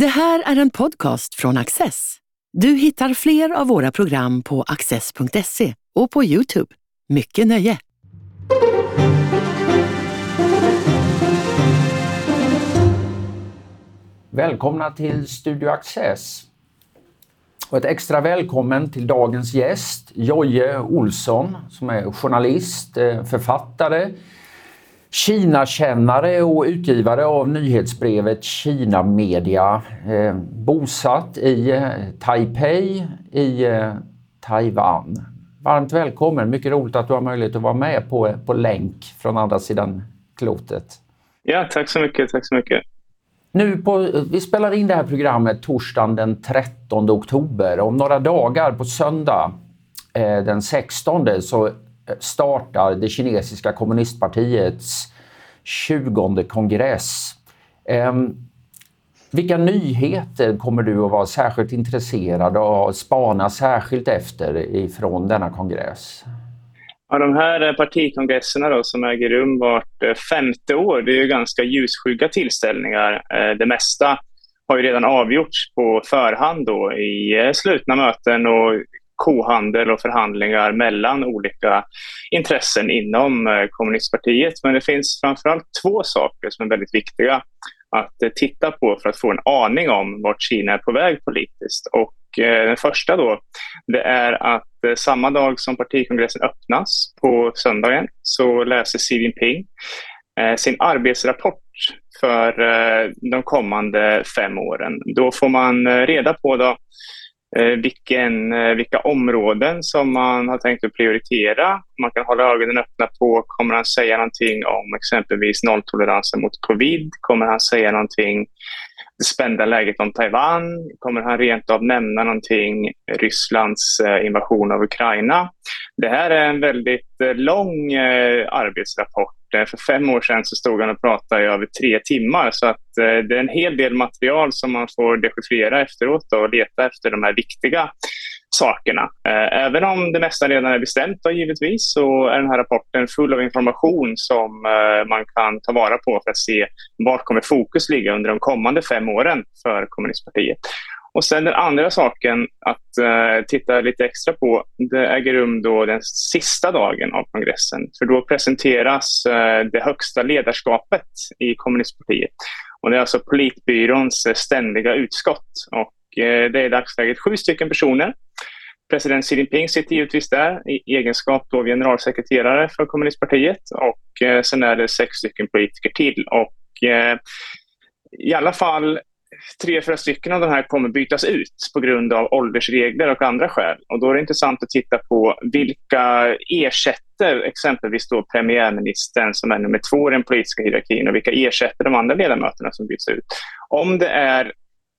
Det här är en podcast från Access. Du hittar fler av våra program på access.se och på Youtube. Mycket nöje! Välkomna till Studio Access. Och ett extra välkommen till dagens gäst, Jojje Olsson, som är journalist, eh, författare, Kinakännare och utgivare av nyhetsbrevet Kina Media. Eh, bosatt i eh, Taipei i eh, Taiwan. Varmt välkommen! Mycket roligt att du har möjlighet att vara med på, på länk från andra sidan klotet. Ja, tack så mycket. Tack så mycket. Nu på, vi spelar in det här programmet torsdagen den 13 oktober. Om några dagar på söndag eh, den 16 så startar det kinesiska kommunistpartiets 20 kongress. Eh, vilka nyheter kommer du att vara särskilt intresserad av och spana särskilt efter ifrån denna kongress? Ja, de här partikongresserna då, som äger rum vart eh, femte år, det är ju ganska ljusskygga tillställningar. Eh, det mesta har ju redan avgjorts på förhand då, i eh, slutna möten och kohandel och förhandlingar mellan olika intressen inom eh, kommunistpartiet. Men det finns framförallt två saker som är väldigt viktiga att eh, titta på för att få en aning om vart Kina är på väg politiskt. Och eh, den första då, det är att samma dag som partikongressen öppnas på söndagen så läser Xi Jinping sin arbetsrapport för de kommande fem åren. Då får man reda på då Eh, vilken, eh, vilka områden som man har tänkt att prioritera. Man kan hålla ögonen öppna på, kommer han säga någonting om exempelvis nolltoleransen mot covid? Kommer han säga någonting det spända läget om Taiwan? Kommer han rent av nämna någonting Rysslands eh, invasion av Ukraina? Det här är en väldigt lång arbetsrapport för fem år sedan så stod han och pratade i över tre timmar. Så att eh, det är en hel del material som man får dechiffrera efteråt och leta efter de här viktiga sakerna. Eh, även om det mesta redan är bestämt då, givetvis så är den här rapporten full av information som eh, man kan ta vara på för att se vart kommer fokus ligga under de kommande fem åren för kommunistpartiet. Och sen den andra saken att eh, titta lite extra på, det äger rum då den sista dagen av kongressen. För då presenteras eh, det högsta ledarskapet i kommunistpartiet. Och det är alltså politbyråns eh, ständiga utskott. Och eh, det är i dagsläget sju stycken personer. President Xi Jinping sitter givetvis där i egenskap av generalsekreterare för kommunistpartiet. Och eh, sen är det sex stycken politiker till. Och i alla fall tre, fyra stycken av de här kommer bytas ut på grund av åldersregler och andra skäl. Och då är det intressant att titta på vilka ersätter exempelvis då premiärministern som är nummer två i den politiska hierarkin och vilka ersätter de andra ledamöterna som byts ut. Om det är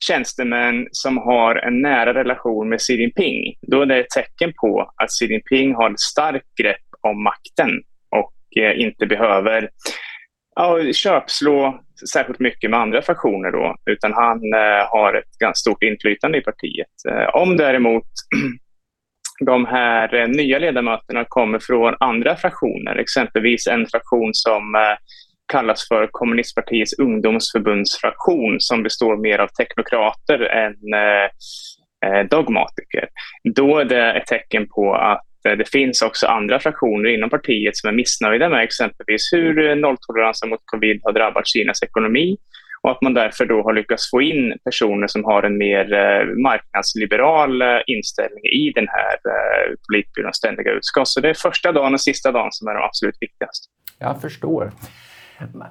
tjänstemän som har en nära relation med Xi Jinping, då är det ett tecken på att Xi Jinping har ett starkt grepp om makten och eh, inte behöver ja, köpslå särskilt mycket med andra fraktioner då, utan han eh, har ett ganska stort inflytande i partiet. Eh, om däremot de här eh, nya ledamöterna kommer från andra fraktioner, exempelvis en fraktion som eh, kallas för kommunistpartiets ungdomsförbundsfraktion som består mer av teknokrater än eh, eh dogmatiker. Då är det ett tecken på att Eh, det finns också andra fraktioner inom partiet som är missnöjda med exempelvis hur eh, nolltoleransen mot covid har drabbat Kinas ekonomi och att man därför då har lyckats få in personer som har en mer eh, marknadsliberal inställning i den här politbyråns ständiga utskott. Så det är första dagen och sista dagen som är de absolut viktigaste. Jag förstår.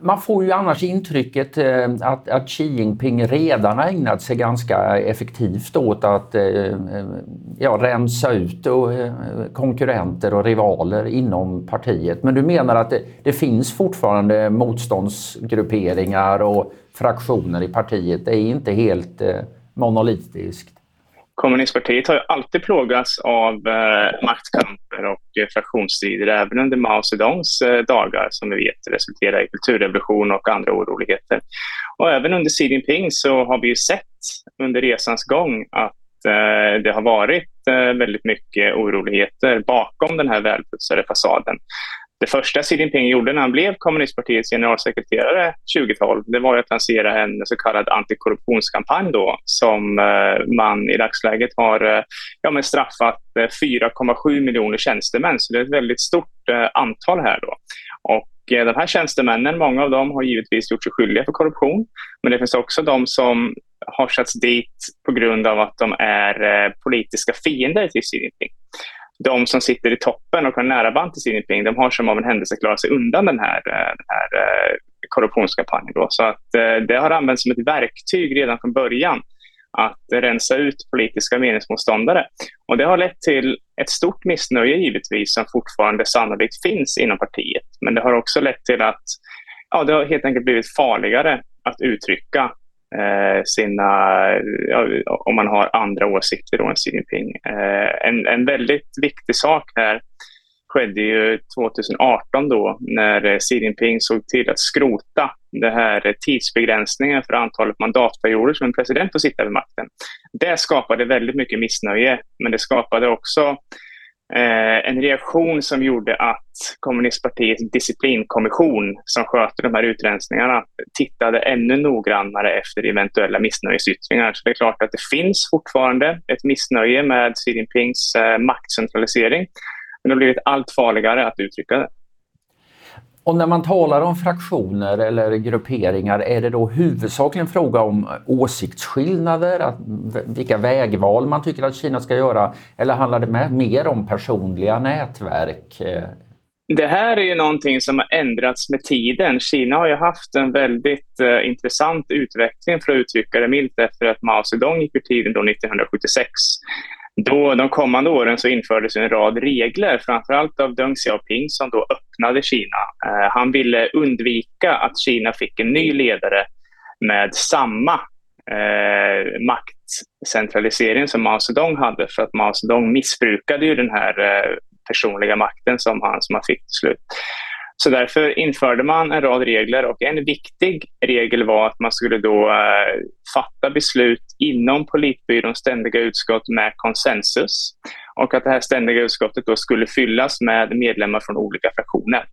Man får ju annars intrycket eh, att, att Xi Jinping redan har ägnat sig ganska effektivt åt att eh, eh, ja, rensa ut och, konkurrenter och rivaler inom partiet. Men du menar att det, det finns fortfarande motståndsgrupperingar och fraktioner i partiet. Det är inte helt monolitiskt? Kommunistpartiet har ju alltid plågats av eh, maktkamper och eh, fraktionsstrider, även under Mao Zedongs eh, dagar som vi vet resulterade i kulturrevolution och andra oroligheter. Och även under Xi Jinping så har vi ju sett under resans gång att eh, det har varit eh, väldigt mycket oroligheter bakom den här välputsade fasaden. Det första Xi Jinping gjorde när han blev kommunistpartiets generalsekreterare 2012, det var att lansera en så kallad antikorruptionskampanj då, som eh, man i dagsläget har eh, ja, men straffat eh, 4,7 miljoner tjänstemän. Så det är ett väldigt stort antal här då. Och de här tjänstemännen, många av dem har givetvis gjort sig skyldiga för korruption. Men det finns också de som har satts dit på grund av att de är politiska fiender till Xi Jinping de som sitter i toppen och har nära band till Xi Jinping, de har som av en händelse klarat sig undan den här, eh, den här eh, korruptionskampanjen. Då. Så att eh, det har använts som ett verktyg redan från början att rensa ut politiska meningsmotståndare. Och det har lett till ett stort missnöje givetvis som fortfarande sannolikt finns inom partiet. Men det har också lett till att ja, det har helt enkelt blivit farligare att uttrycka Eh, sina, ja, om man har andra åsikter än Xi Jinping. Eh, en, en väldigt viktig sak här skedde ju 2018 då när eh, Xi Jinping såg till att skrota det här tidsbegränsningen för antalet mandatperioder som en president får sitta vid makten. Det skapade väldigt mycket missnöje, men det skapade också Eh, en reaktion som gjorde att kommunistpartiets disciplinkommission som sköter de här utrensningarna tittade ännu noggrannare efter eventuella missnöjesyttringar. Så det är klart att det finns fortfarande ett missnöje med Xi Jinpings eh, maktcentralisering. Men det har blivit allt farligare att uttrycka det. Och när man talar om fraktioner eller grupperingar, är det då huvudsakligen fråga om åsiktsskillnader, att, vilka vägval man tycker att Kina ska göra, eller handlar det med, mer om personliga nätverk? Det här är ju någonting som har ändrats med tiden. Kina har ju haft en väldigt uh, intressant utveckling, för att uttrycka det milt, efter att Mao Zedong gick ur tiden då 1976. Då, de kommande åren så infördes en rad regler, framförallt av Deng Xiaoping som då öppnade Kina. Eh, han ville undvika att Kina fick en ny ledare med samma eh, maktcentralisering som Mao Zedong hade, för att Mao Zedong missbrukade ju den här eh, personliga makten som han, som han fick till slut. Så därför införde man en rad regler och en viktig regel var att man skulle då eh, fatta beslut inom politbyråns ständiga utskott med konsensus och att det här ständiga utskottet då skulle fyllas med medlemmar från olika fraktioner.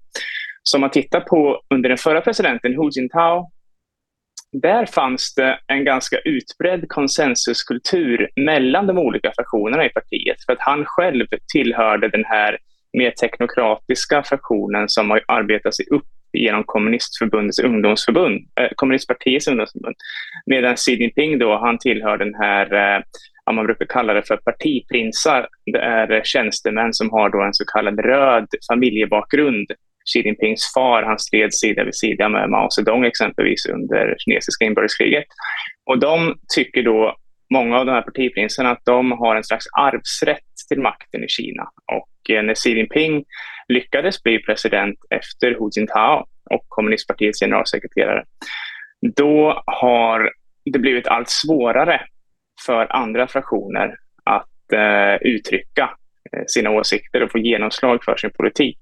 Så om man tittar på under den förra presidenten Hu Jintao där fanns det en ganska utbredd konsensuskultur mellan de olika fraktionerna i partiet för att han själv tillhörde den här mer teknokratiska fraktionen som har arbetat sig upp genom kommunistförbundets ungdomsförbund, eh, kommunistpartiets ungdomsförbund. Medan Xi Jinping då, han tillhör den här, eh, man brukar kalla det för partiprinsar. Det är tjänstemän som har då en så kallad röd familjebakgrund. Xi Jinpings far, han stred sida vid sida med Mao Zedong exempelvis under kinesiska inbördeskriget. Och de tycker då, många av de här partiprinsarna, att de har en slags arvsrätt till makten i Kina. Och eh, när Xi Jinping lyckades bli president efter Hu Jintao och kommunistpartiets generalsekreterare, då har det blivit allt svårare för andra fraktioner att eh, uttrycka Eh, sina åsikter och få genomslag för sin politik.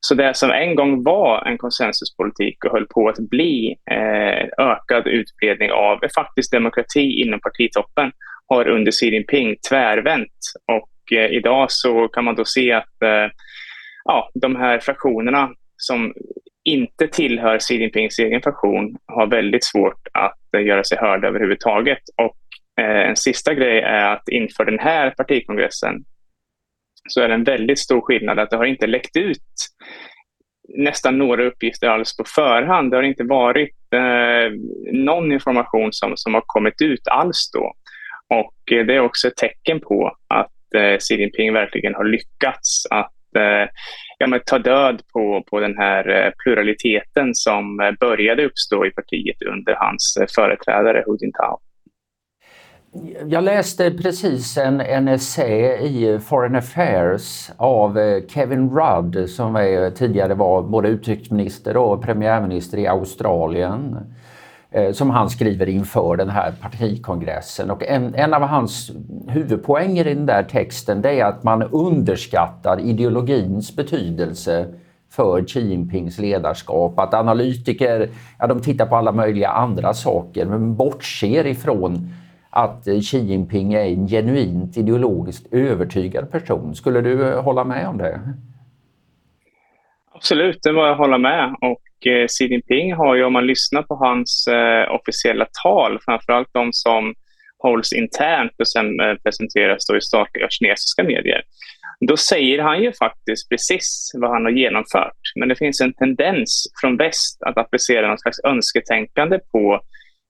Så det som en gång var en konsensuspolitik och höll på att bli eh, ökad utbredning av faktiskt demokrati inom partitoppen har under Xi Jinping tvärvänt och eh, idag så kan man då se att eh, ja, de här fraktionerna som inte tillhör Xi Jinpings egen fraktion har väldigt svårt att eh, göra sig hörda överhuvudtaget. Och eh, en sista grej är att inför den här partikongressen så är det en väldigt stor skillnad att det har inte läckt ut nästan några uppgifter alls på förhand. Det har inte varit eh, någon information som, som har kommit ut alls då. Och eh, det är också ett tecken på att eh, Xi Jinping verkligen har lyckats att eh, ja, men ta död på, på den här eh, pluraliteten som eh, började uppstå i partiet under hans eh, företrädare Hu Jintao. Jag läste precis en, en essä i Foreign Affairs av eh, Kevin Rudd som är, tidigare var både utrikesminister och premiärminister i Australien. Eh, som han skriver inför den här partikongressen. Och en, en av hans huvudpoänger i den där texten det är att man underskattar ideologins betydelse för Xi Jinpings ledarskap. Att analytiker ja, de tittar på alla möjliga andra saker men bortser ifrån att Xi Jinping är en genuint ideologiskt övertygad person. Skulle du hålla med om det? Absolut, det var jag hålla med. Och eh, Xi Jinping har ju, om man lyssnar på hans eh, officiella tal, framförallt de som hålls internt och sen eh, presenteras då i statliga kinesiska medier, då säger han ju faktiskt precis vad han har genomfört. Men det finns en tendens från väst att applicera någon slags önsketänkande på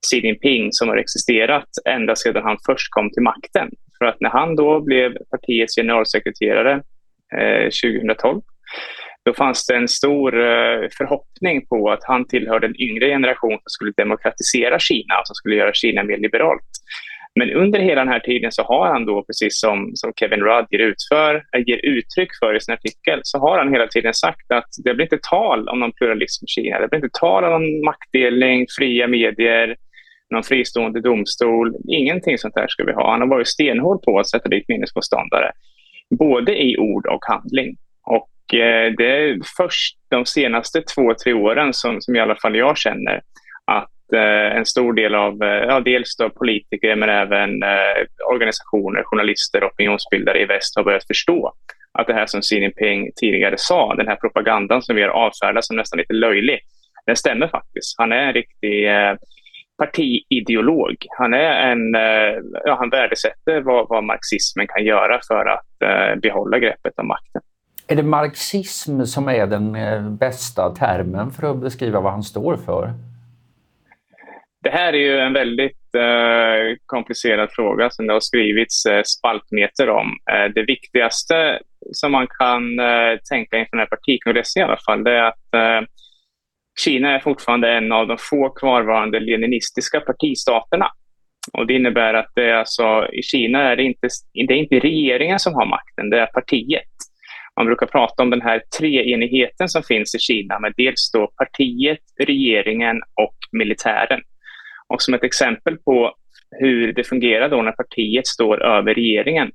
Xi Jinping som har existerat ända sedan han först kom till makten. För att när han då blev partiets generalsekreterare eh, 2012 då fanns det en stor eh, förhoppning på att han tillhör den yngre generation som skulle demokratisera Kina och som skulle göra Kina mer liberalt. Men under hela den här tiden så har han då, precis som, som Kevin Rudd ger, utför, eh, ger uttryck för i sin artikel, så har han hela tiden sagt att det blir inte tal om någon pluralism i Kina. Det blir inte tal om någon maktdelning, fria medier, någon fristående domstol. Ingenting sånt där ska vi ha. Han har varit stenhård på att sätta dit minnesmotståndare, både i ord och handling. Och eh, det är först de senaste två, tre åren som, som i alla fall jag känner att Eh, en stor del av eh, ja, dels då politiker men även eh, organisationer, journalister och opinionsbildare i väst har börjat förstå att det här som Xi Jinping tidigare sa, den här propagandan som vi har avfärdat som nästan lite löjlig, den stämmer faktiskt. Han är en riktig eh, partiideolog. Han, är en, eh, ja, han värdesätter vad, vad marxismen kan göra för att eh, behålla greppet om makten. Är det marxism som är den bästa termen för att beskriva vad han står för? Det här är ju en väldigt eh, komplicerad fråga som det har skrivits eh, spaltmeter om. Eh, det viktigaste som man kan eh, tänka inför den här partikongressen i alla fall, det är att eh, Kina är fortfarande en av de få kvarvarande leninistiska partistaterna. Och det innebär att det är alltså, i Kina är det, inte, det är inte regeringen som har makten, det är partiet. Man brukar prata om den här treenigheten som finns i Kina med dels då partiet, regeringen och militären. Och som ett exempel på hur det fungerar då när partiet står över regeringen,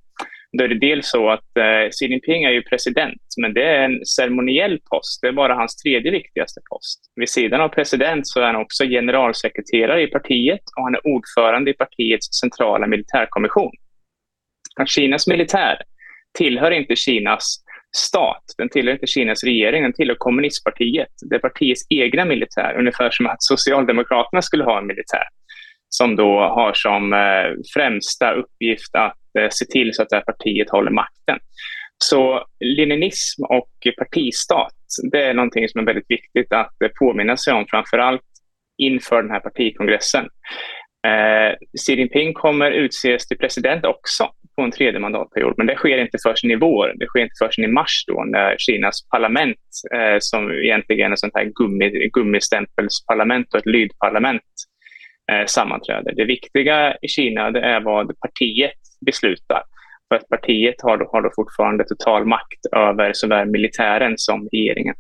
då är det dels så att eh, Xi Jinping är ju president, men det är en ceremoniell post. Det är bara hans tredje viktigaste post. Vid sidan av president så är han också generalsekreterare i partiet och han är ordförande i partiets centrala militärkommission. Att Kinas militär tillhör inte Kinas stat, den tillhör inte Kinas regering, den tillhör kommunistpartiet. Det är partiets egna militär, ungefär som att Socialdemokraterna skulle ha en militär som då har som eh, främsta uppgift att Eh, se till så att det här partiet håller makten. Så leninism och partistat, det är någonting som är väldigt viktigt att påminna sig om, framför allt inför den här partikongressen. Eh, Xi Jinping kommer utses till president också på en tredje mandatperiod. Men det sker inte förrän i vår. Det sker inte förrän i mars då när Kinas parlament, eh, som egentligen är ett sånt här gummi, gummistämpelsparlament och ett lydparlament, eh, sammanträder. Det viktiga i Kina det är vad partiet beslutar. För att partiet har då, har då fortfarande total makt över såväl militären som regeringen.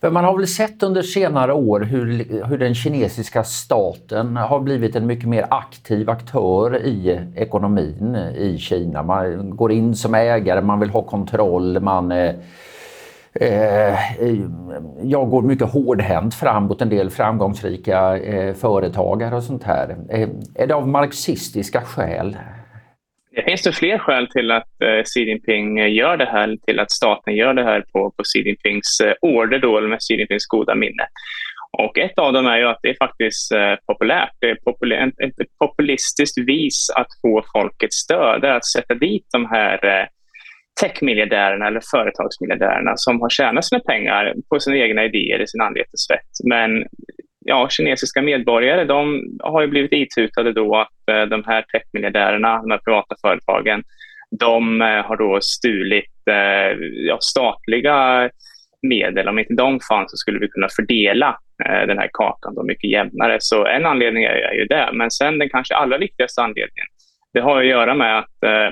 För man har väl sett under senare år hur, hur den kinesiska staten har blivit en mycket mer aktiv aktör i ekonomin i Kina. Man går in som ägare, man vill ha kontroll, man eh, eh, jag går mycket hårdhänt fram mot en del framgångsrika eh, företagare och sånt här. Eh, är det av marxistiska skäl? Det finns det fler skäl till att eh, Xi Jinping gör det här, till att staten gör det här på, på Xi Jinpings eh, order då, eller med Xi Jinpings goda minne. Och ett av dem är ju att det är faktiskt eh, populärt. Det är populär, ett, ett populistiskt vis att få folkets stöd, att sätta dit de här eh, techmiljardärerna eller företagsmiljardärerna som har tjänat sina pengar på sina egna idéer i sin anletes svett. Men ja, kinesiska medborgare de har ju blivit itutade då att eh, de här techmiljardärerna, de här privata företagen, de eh, har då stulit eh, ja, statliga medel. Om inte de fanns så skulle vi kunna fördela den här kakan då mycket jämnare. Så en anledning är, är ju det. Men sen den kanske allra viktigaste anledningen, det har att göra med att eh,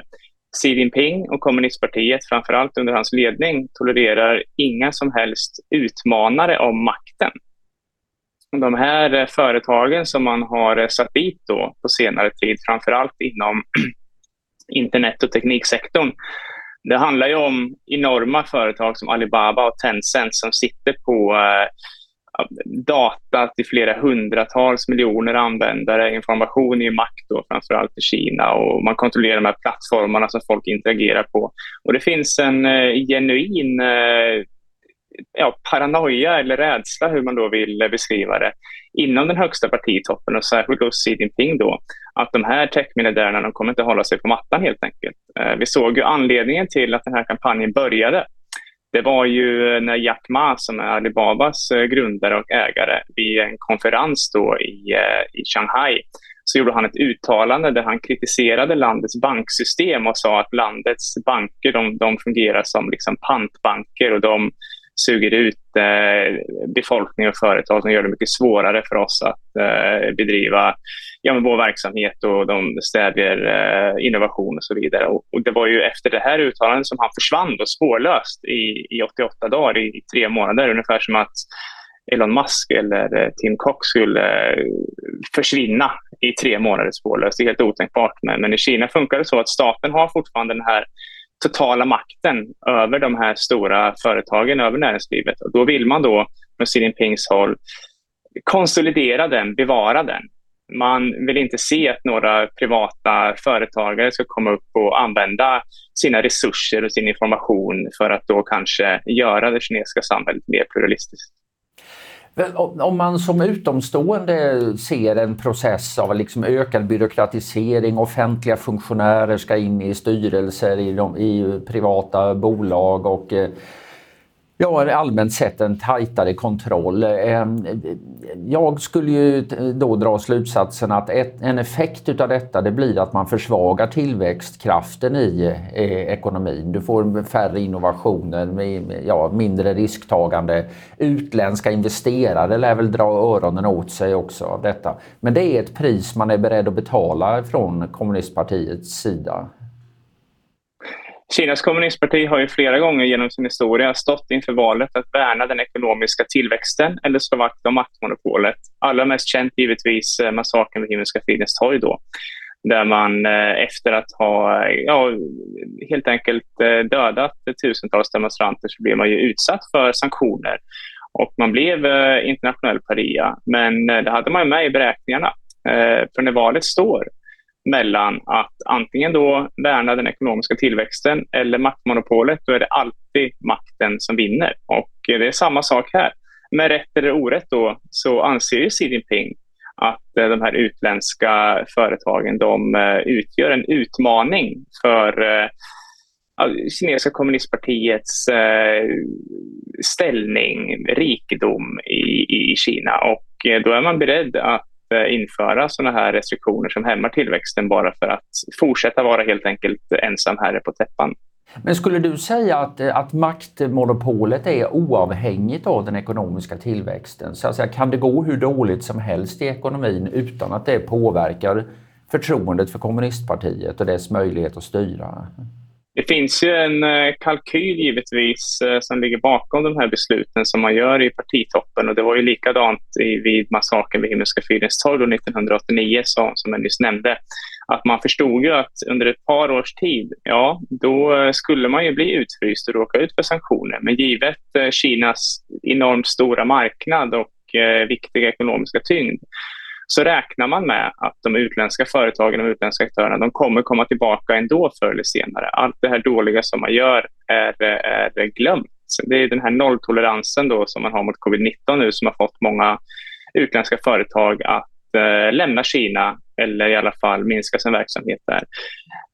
Xi Jinping och kommunistpartiet, framför allt under hans ledning, tolererar inga som helst utmanare om makten. De här eh, företagen som man har eh, satt dit då på senare tid, framför allt inom internet och tekniksektorn, det handlar ju om enorma företag som Alibaba och Tencent som sitter på eh, data till flera hundratals miljoner användare. Information i makt, då, framförallt i Kina. och Man kontrollerar de här plattformarna som folk interagerar på. Och Det finns en eh, genuin eh, ja, paranoia eller rädsla, hur man då vill eh, beskriva det, inom den högsta partitoppen och särskilt hos Xi Jinping då, att de här techmiljardärerna de kommer inte hålla sig på mattan helt enkelt. Eh, vi såg ju anledningen till att den här kampanjen började. Det var ju när Jack Ma, som är Alibabas eh, grundare och ägare, vid en konferens då i, eh, i Shanghai så gjorde han ett uttalande där han kritiserade landets banksystem och sa att landets banker de, de fungerar som liksom pantbanker och de suger ut eh, befolkning och företag som gör det mycket svårare för oss att eh, bedriva ja, men vår verksamhet och de stävjer eh, innovation och så vidare. Och, och, det var ju efter det här uttalandet som han försvann då, spårlöst i, i 88 dagar, i, i tre månader, ungefär som att Elon Musk eller eh, Tim Cook skulle eh, försvinna i tre månader spårlöst. Det är helt otänkbart. Men, men i Kina funkar det så att staten har fortfarande den här totala makten över de här stora företagen, över näringslivet. Och då vill man då från Xi Jinpings håll konsolidera den, bevara den. Man vill inte se att några privata företagare ska komma upp och använda sina resurser och sin information för att då kanske göra det kinesiska samhället mer pluralistiskt. Om man som utomstående ser en process av liksom ökad byråkratisering, offentliga funktionärer ska in i styrelser i, de, i privata bolag och eh, Ja, allmänt sett en tajtare kontroll. Ehm, jag skulle ju då dra slutsatsen att en effekt utav detta det blir att man försvagar tillväxtkraften i eh, ekonomin. Du får färre innovationer, ja, mindre risktagande. Utländska investerare lär väl dra öronen åt sig också av detta. Men det är ett pris man är beredd att betala från kommunistpartiets sida. Kinas kommunistparti har ju flera gånger genom sin historia stått inför valet att värna den ekonomiska tillväxten eller slå vakt om maktmonopolet. Allra mest känt givetvis eh, massakern vid Himmelska fridens torg då, där man eh, efter att ha eh, ja, helt enkelt dödat tusentals demonstranter så blev man ju utsatt för sanktioner och man blev internationell paria. Men det hade man med i beräkningarna. För när valet står mellan att antingen då värna den ekonomiska tillväxten eller maktmonopolet, då är det alltid makten som vinner. Och det är samma sak här. Med rätt eller orätt då, så anser ju Xi Jinping att eh, de här utländska företagen de eh, utgör en utmaning för eh, kinesiska kommunistpartiets ställning, rikedom i, i Kina. Och då är man beredd att Eh, införa sådana här restriktioner som hämmar tillväxten bara för att fortsätta vara helt enkelt ensam herre på täppan. Men skulle du säga att, eh, att maktmonopolet är oavhängigt av den ekonomiska tillväxten? Så att säga, kan det gå hur dåligt som helst i ekonomin utan att det påverkar förtroendet för kommunistpartiet och dess möjlighet att styra? Det finns ju en eh, kalkyl givetvis eh, som ligger bakom de här besluten som man gör i partitoppen och det var ju likadant vid massakern vid Himmelska fridens torg 1989 som, som jag nyss nämnde. Att man förstod ju att under ett par års tid, ja, då eh, skulle man ju bli utfryst och råka ut för sanktioner. Men givet Kinas enormt stora marknad och viktiga ekonomiska tyngd så räknar man med att de utländska företagen och utländska aktörerna de kommer komma tillbaka ändå förr eller senare. Allt det här dåliga som man gör är, är glömt. Det är den här nolltoleransen då som man har mot covid-19 nu som har fått många utländska företag att eh, lämna Kina eller i alla fall minska sin verksamhet där.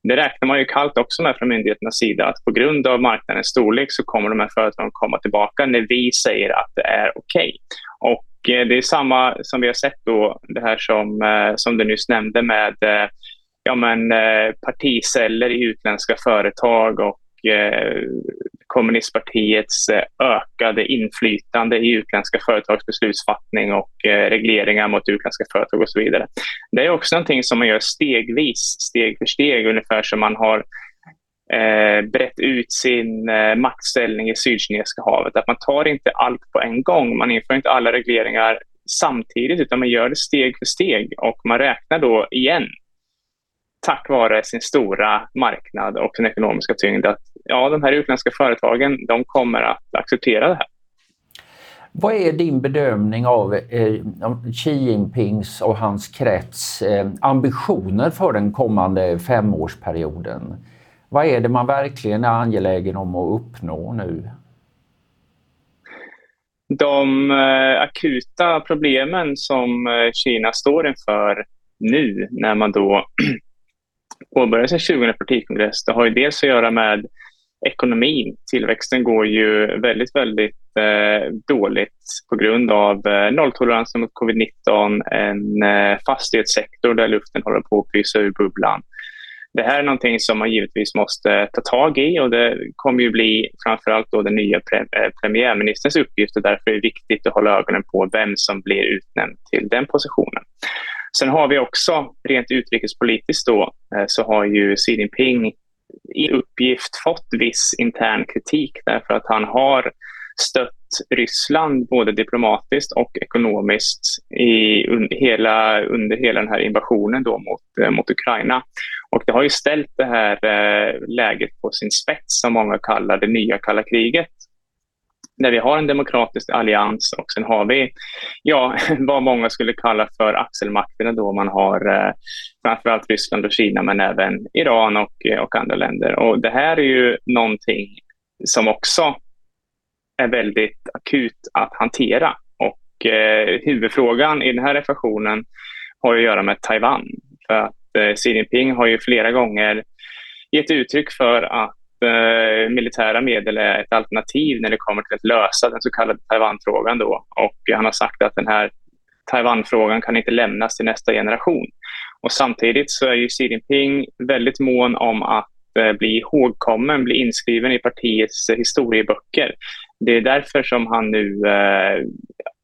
Det räknar man ju kallt också med från myndigheternas sida att på grund av marknadens storlek så kommer de här företagen komma tillbaka när vi säger att det är okej. Okay. Eh, det är samma som vi har sett då, det här som, eh, som du nyss nämnde med eh, ja, men, eh, particeller i utländska företag och Eh, kommunistpartiets eh, ökade inflytande i utländska företags beslutsfattning och eh, regleringar mot utländska företag och så vidare. Det är också någonting som man gör stegvis, steg för steg, ungefär som man har eh, brett ut sin eh, maktställning i Sydkinesiska havet. Att man tar inte allt på en gång. Man inför inte alla regleringar samtidigt utan man gör det steg för steg och man räknar då igen tack vare sin stora marknad och sin ekonomiska tyngd att ja, de här utländska företagen de kommer att acceptera det här. Vad är din bedömning av eh, Xi Jinpings och hans krets eh, ambitioner för den kommande femårsperioden? Vad är det man verkligen är angelägen om att uppnå nu? de eh, akuta problemen som eh, Kina står inför nu när man då påbörjar sin 20 partikongress, det har ju dels att göra med ekonomin. Tillväxten går ju väldigt, väldigt eh, dåligt på grund av eh, nolltoleransen mot covid-19, en eh, fastighetssektor där luften håller på att pysa ur bubblan. Det här är någonting som man givetvis måste ta tag i och det kommer ju bli framförallt då den nya pre eh, premiärministerns uppgift och därför är det viktigt att hålla ögonen på vem som blir utnämnd till den positionen. Sen har vi också rent utrikespolitiskt då eh, så har ju Xi Jinping i uppgift fått viss intern kritik därför att han har stött Ryssland både diplomatiskt och ekonomiskt i, un, hela, under hela den här invasionen då mot, eh, mot Ukraina. Och det har ju ställt det här eh, läget på sin spets som många kallar det nya kalla kriget där vi har en demokratisk allians och sen har vi ja, vad många skulle kalla för axelmakterna då man har eh, framförallt Ryssland och Kina men även Iran och, eh, och andra länder. Och det här är ju någonting som också är väldigt akut att hantera. Och eh, huvudfrågan i den här reflektionen har att göra med Taiwan. För att eh, Xi Jinping har ju flera gånger gett uttryck för att eh, militära medel är ett alternativ när det kommer till att lösa den så kallade Taiwanfrågan. Då. Och han har sagt att den här Taiwanfrågan kan inte lämnas till nästa generation. Och samtidigt så är ju Xi Jinping väldigt mån om att eh, bli ihågkommen, bli inskriven i partiets historieböcker. Det är därför som han nu eh,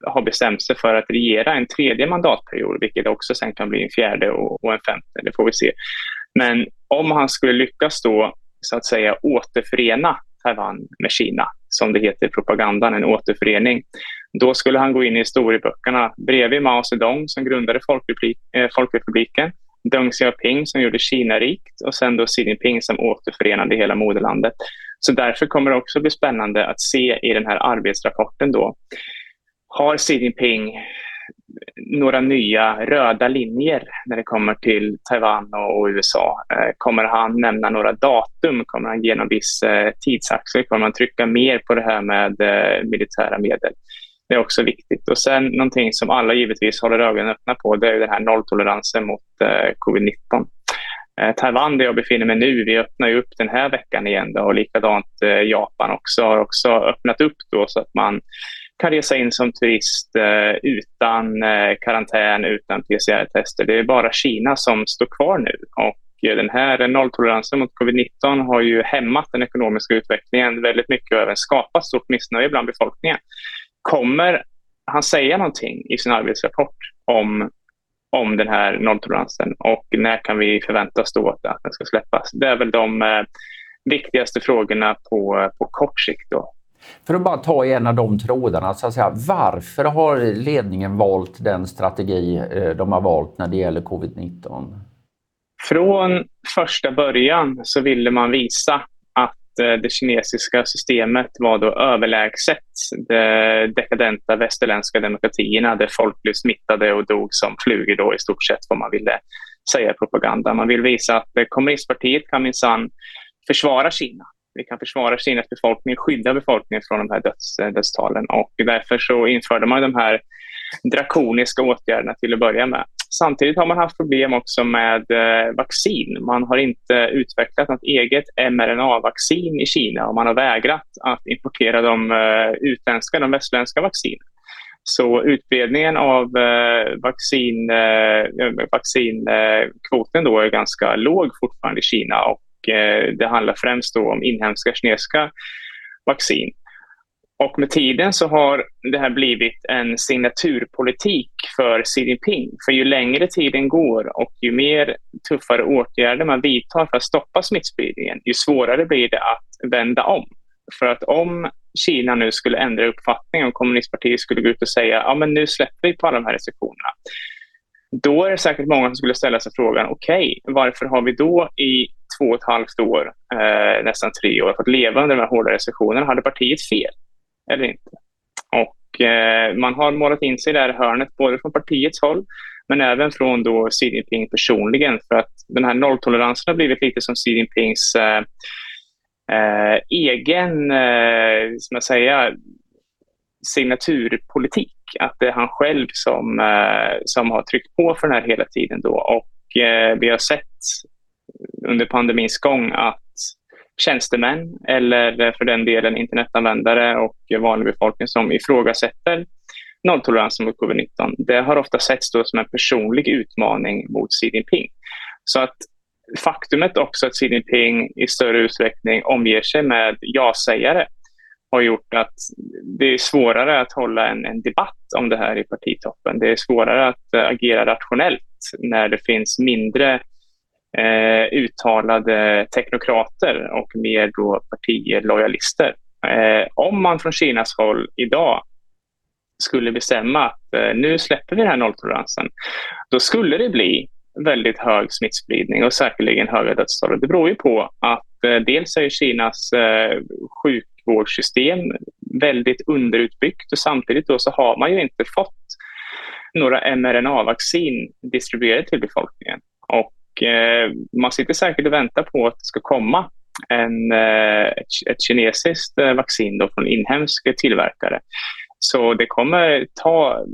har bestämt sig för att regera en tredje mandatperiod, vilket också sen kan bli en fjärde och, och en femte. Det får vi se. Men om han skulle lyckas då så att säga återförena Taiwan med Kina, som det heter i propagandan, en återförening. Då skulle han gå in i historieböckerna bredvid Mao Zedong som grundade Folkrepublik, eh, Folkrepubliken, Deng Xiaoping som gjorde Kina rikt och sen då Xi Jinping som återförenade hela moderlandet. Så därför kommer det också bli spännande att se i den här arbetsrapporten då. Har Xi Jinping några nya röda linjer när det kommer till Taiwan och, USA? Eh, kommer han nämna några datum? Kommer han ge någon viss eh, tidsaxel? Kommer han trycka mer på det här med eh, militära medel? Det är också viktigt. Och sen någonting som alla givetvis håller ögonen öppna på, det är den här nolltoleransen mot eh, covid-19. Eh, Taiwan, där jag befinner mig nu, vi öppnar ju upp den här veckan igen då, och likadant eh, Japan också har också öppnat upp då så att man kan resa in som turist eh, utan eh, karantän, utan PCR-tester. Det är bara Kina som står kvar nu. Och eh, den här nolltoleransen mot covid-19 har ju hämmat den ekonomiska utvecklingen väldigt mycket och även skapat stort missnöje bland befolkningen. Kommer han säga någonting i sin arbetsrapport om, om den här nolltoleransen och när kan vi förvänta oss då att den ska släppas? Det är väl de eh, viktigaste frågorna på, på kort sikt. Då. För att bara ta i en av de trådarna, så att säga, varför har ledningen valt den strategi eh, de har valt när det gäller covid-19? Från första början så ville man visa att eh, det kinesiska systemet var då överlägset de dekadenta västerländska demokratierna där folk blev smittade och dog som flugor då i stort sett vad man ville säga i propaganda. Man vill visa att eh, kommunistpartiet kan minsann försvara Kina vi kan försvara Kinas befolkning, skydda befolkningen från de här döds, eh, dödstalen. Och därför så införde man de här drakoniska åtgärderna till att börja med. Samtidigt har man haft problem också med eh, vaccin. Man har inte utvecklat något eget mRNA-vaccin i Kina och man har vägrat att importera de eh, utländska, de västländska vaccinen. Så utbredningen av eh, vaccin, eh, vaccinkvoten eh, då är ganska låg fortfarande i Kina och Eh, det handlar främst då om inhemska kinesiska vaccin. Och med tiden så har det här blivit en signaturpolitik för Xi Jinping. För ju längre tiden går och ju mer tuffare åtgärder man vidtar för att stoppa smittspridningen, ju svårare blir det att vända om. För att om Kina nu skulle ändra uppfattning och kommunistpartiet skulle gå ut och säga ja men nu släpper vi på alla de här restriktionerna. Då är det säkert många som skulle ställa sig frågan, okej, okay, varför har vi då i två och ett halvt år, eh, nästan tre år, fått leva under de här hårda recessionerna. Hade partiet fel eller inte? Och eh, man har målat in sig i det här hörnet både från partiets håll men även från då Xi Jinping personligen för att den här nolltoleransen har blivit lite som Xi Jinpings eh, eh egen, eh, som jag säga, signaturpolitik. Att det är han själv som, eh, som har tryckt på för den här hela tiden. Då. Och eh, vi har sett under pandemins gång att tjänstemän eller för den delen internetanvändare och vanlig befolkning som ifrågasätter nolltolerans mot covid-19, det har ofta setts då som en personlig utmaning mot Xi Jinping. Så att faktumet också att Xi Jinping i större utsträckning omger sig med ja-sägare har gjort att det är svårare att hålla en, en, debatt om det här i partitoppen. Det är svårare att agera rationellt när det finns mindre eh, uttalade teknokrater och mer då partilojalister. Eh, om man från Kinas håll idag skulle bestämma att eh, nu släpper vi den här nolltoleransen, då skulle det bli väldigt hög smittspridning och säkerligen höga dödstal. Det beror ju på att eh, dels är Kinas eh, sjukvårdssystem väldigt underutbyggt och samtidigt då så har man ju inte fått några mRNA-vaccin distribuerade till befolkningen. Och eh, man sitter säkert och väntar på att det ska komma en, eh, ett, ett kinesiskt eh, vaccin då från inhemsk tillverkare. Så det kommer ta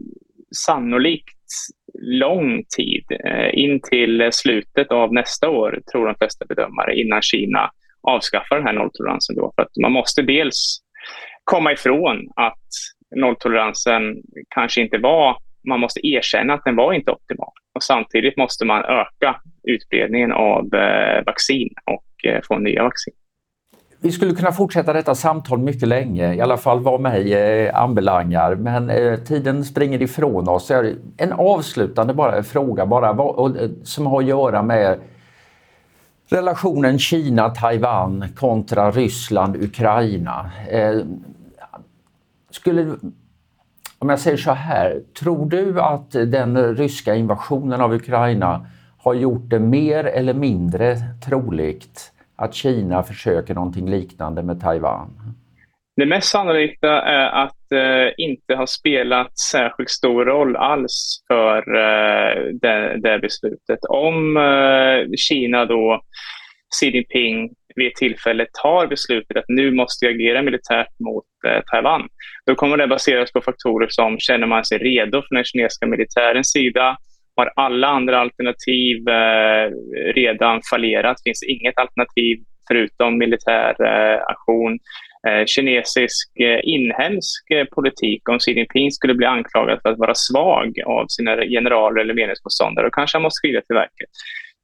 sannolikt lång tid, eh, in till slutet av nästa år, tror de flesta bedömare, innan Kina avskaffar den här nolltoleransen. Då. För att man måste dels komma ifrån att nolltoleransen kanske inte var, man måste erkänna att den var inte optimal. Och samtidigt måste man öka utbredningen av eh, vaccin och eh, få nya vaccin. Vi skulle kunna fortsätta detta samtal mycket länge, i alla fall vad mig eh, anbelangar, men tiden springer ifrån oss. En avslutande bara, fråga bara, som har att göra med relationen Kina-Taiwan kontra Ryssland-Ukraina. Skulle, om jag säger så här, tror du att den ryska invasionen av Ukraina har gjort det mer eller mindre troligt att Kina försöker någonting liknande med Taiwan? Det mest sannolika är att det eh, inte har spelat särskilt stor roll alls för eh, det, det, beslutet. Om eh, Kina då, Xi Jinping, vid ett tillfälle tar beslutet att nu måste jag agera militärt mot eh, Taiwan, då kommer det baseras på faktorer som känner man sig redo från den kinesiska militärens sida? Har alla andra alternativ eh, redan fallerat? Finns det inget alternativ förutom militär eh, aktion? Eh, kinesisk eh, inhemsk eh, politik, om Xi Jinping skulle bli anklagad för att vara svag av sina generaler eller meningsmotståndare, då kanske han måste skrida till verket.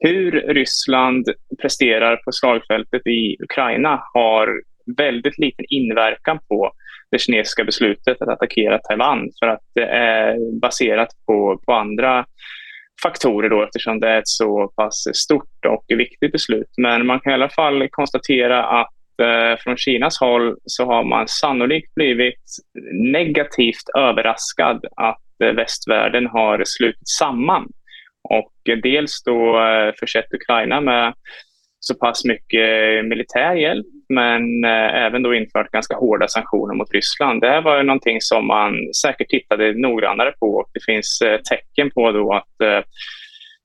Hur Ryssland presterar på slagfältet i Ukraina har väldigt liten inverkan på det kinesiska beslutet att attackera Taiwan för att det är baserat på, på andra faktorer då, eftersom det är ett så pass stort och viktigt beslut. Men man kan i alla fall konstatera att eh, från Kinas håll så har man sannolikt blivit negativt överraskad att eh, västvärlden har slutit samman och dels då eh, försett Ukraina med så pass mycket eh, militär hjälp men eh, även då infört ganska hårda sanktioner mot Ryssland. Det här var någonting som man säkert tittade noggrannare på och det finns tecken på då att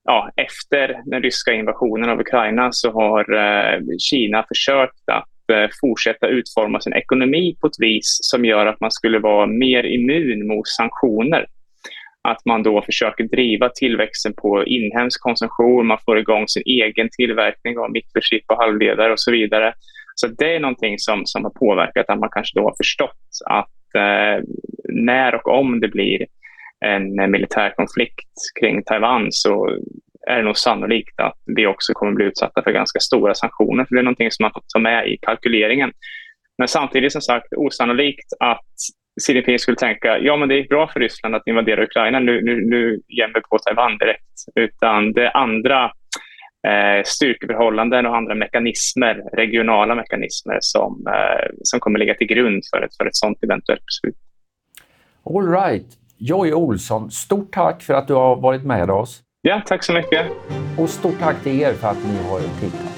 ja, efter den ryska invasionen av Ukraina så har Kina försökt att fortsätta utforma sin ekonomi på ett vis som gör att man skulle vara mer immun mot sanktioner att man då försöker driva tillväxten på inhemsk konsumtion, man får igång sin egen tillverkning av mikrochip och halvledare och så vidare. Så det är någonting som, som har påverkat att man kanske då har förstått att eh, när och om det blir en militär konflikt kring Taiwan så är det nog sannolikt att vi också kommer bli utsatta för ganska stora sanktioner. För det är någonting som man får ta med i kalkyleringen. Men samtidigt som sagt osannolikt att Jinping skulle tänka ja men det är bra för Ryssland att invadera Ukraina, nu, nu, nu ger vi på Taiwan direkt. Utan det är andra eh, styrkeförhållanden och andra mekanismer, regionala mekanismer som, eh, som kommer ligga till grund för ett, för ett sådant eventuellt beslut. All right. Jojje Olsson, stort tack för att du har varit med oss. Ja, tack så mycket. Och stort tack till er för att ni har tittat.